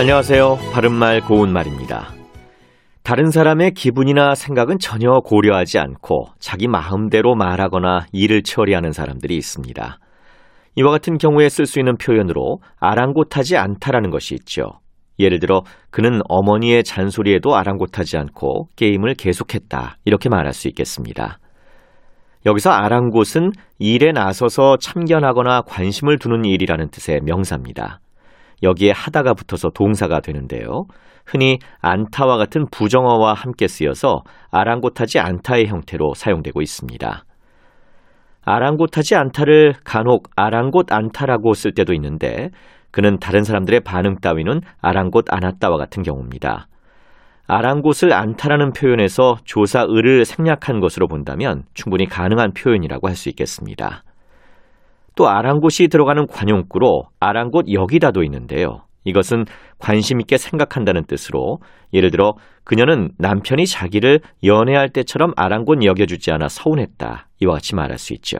안녕하세요. 바른말 고운말입니다. 다른 사람의 기분이나 생각은 전혀 고려하지 않고 자기 마음대로 말하거나 일을 처리하는 사람들이 있습니다. 이와 같은 경우에 쓸 수 있는 표현으로 아랑곳하지 않다라는 것이 있죠. 예를 들어 그는 어머니의 잔소리에도 아랑곳하지 않고 게임을 계속했다 이렇게 말할 수 있겠습니다. 여기서 아랑곳은 일에 나서서 참견하거나 관심을 두는 일이라는 뜻의 명사입니다. 여기에 하다가 붙어서 동사가 되는데요. 흔히 안타와 같은 부정어와 함께 쓰여서 아랑곳하지 않다의 형태로 사용되고 있습니다. 아랑곳하지 않다를 간혹 아랑곳 않다라고 쓸 때도 있는데 그는 다른 사람들의 반응 따위는 아랑곳 않았다와 같은 경우입니다. 아랑곳을 않다라는 표현에서 조사을을 생략한 것으로 본다면 충분히 가능한 표현이라고 할 수 있겠습니다. 또 아랑곳이 들어가는 관용구로 아랑곳 여기다도 있는데요. 이것은 관심 있게 생각한다는 뜻으로 예를 들어 그녀는 남편이 자기를 연애할 때처럼 아랑곳 여겨주지 않아 서운했다. 이와 같이 말할 수 있죠.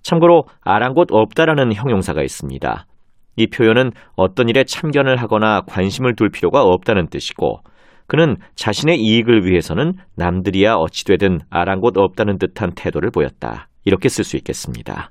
참고로 아랑곳 없다라는 형용사가 있습니다. 이 표현은 어떤 일에 참견을 하거나 관심을 둘 필요가 없다는 뜻이고 그는 자신의 이익을 위해서는 남들이야 어찌되든 아랑곳 없다는 듯한 태도를 보였다. 이렇게 쓸 수 있겠습니다.